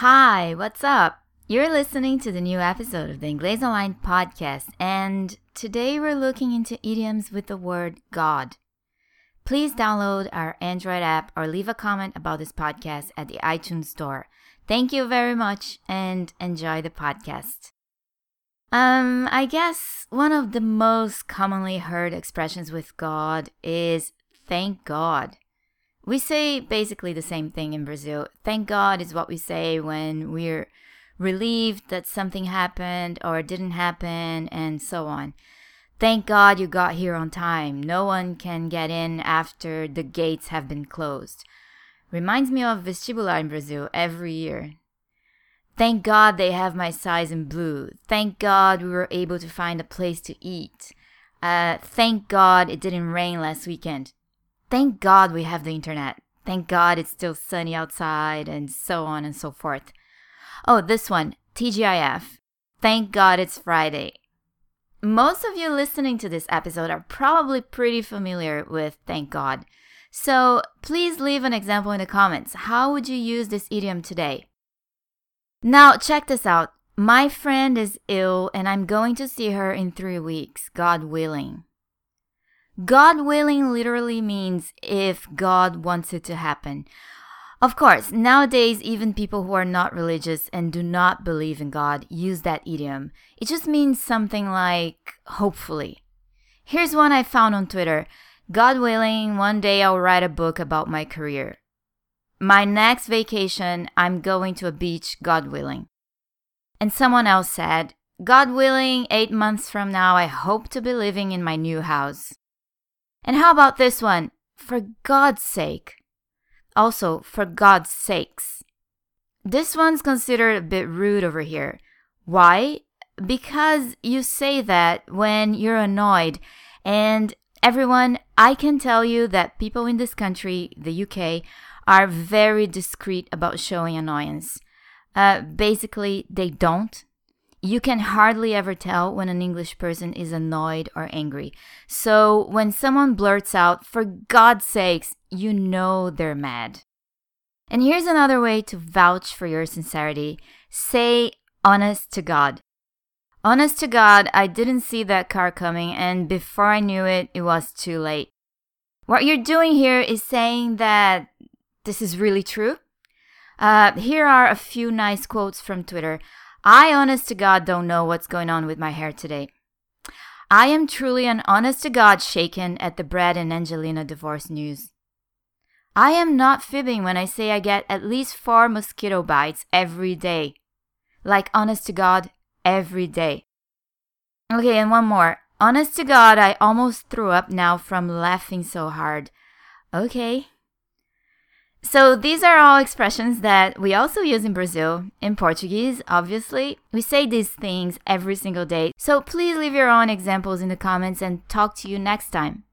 Hi, what's up? You're listening to the new episode of the Inglês Online podcast, and today we're looking into idioms with the word God. Please download our Android app or leave a comment about this podcast at the iTunes Store. Thank you very much and enjoy the podcast. Um, I guess one of the most commonly heard expressions with God is thank God. We say basically the same thing in Brazil. Thank God is what we say when we're relieved that something happened or didn't happen, and so on. Thank God you got here on time. No one can get in after the gates have been closed. Reminds me of vestibular in Brazil every year. Thank God they have my size in blue. Thank God we were able to find a place to eat. Uh, thank God it didn't rain last weekend. Thank God we have the internet. Thank God it's still sunny outside, and so on and so forth. Oh, this one, TGIF. Thank God it's Friday. Most of you listening to this episode are probably pretty familiar with thank God. So please leave an example in the comments. How would you use this idiom today? Now, check this out. My friend is ill and I'm going to see her in three weeks, God willing. God willing literally means if God wants it to happen. Of course, nowadays, even people who are not religious and do not believe in God use that idiom. It just means something like, hopefully. Here's one I found on Twitter God willing, one day I'll write a book about my career. My next vacation, I'm going to a beach, God willing. And someone else said, God willing, eight months from now, I hope to be living in my new house. And how about this one? For God's sake. Also, for God's sakes. This one's considered a bit rude over here. Why? Because you say that when you're annoyed. And everyone, I can tell you that people in this country, the UK, are very discreet about showing annoyance. Uh, basically, they don't you can hardly ever tell when an English person is annoyed or angry. So when someone blurts out, for God's sakes, you know they're mad. And here's another way to vouch for your sincerity say, honest to God. Honest to God, I didn't see that car coming, and before I knew it, it was too late. What you're doing here is saying that this is really true. Uh, here are a few nice quotes from Twitter. I, honest to God, don't know what's going on with my hair today. I am truly an honest to God shaken at the Brad and Angelina divorce news. I am not fibbing when I say I get at least four mosquito bites every day. Like, honest to God, every day. Okay, and one more. Honest to God, I almost threw up now from laughing so hard. Okay, so these are all expressions that we also use in Brazil. In Portuguese, obviously, we say these things every single day. So please leave your own examples in the comments and talk to you next time.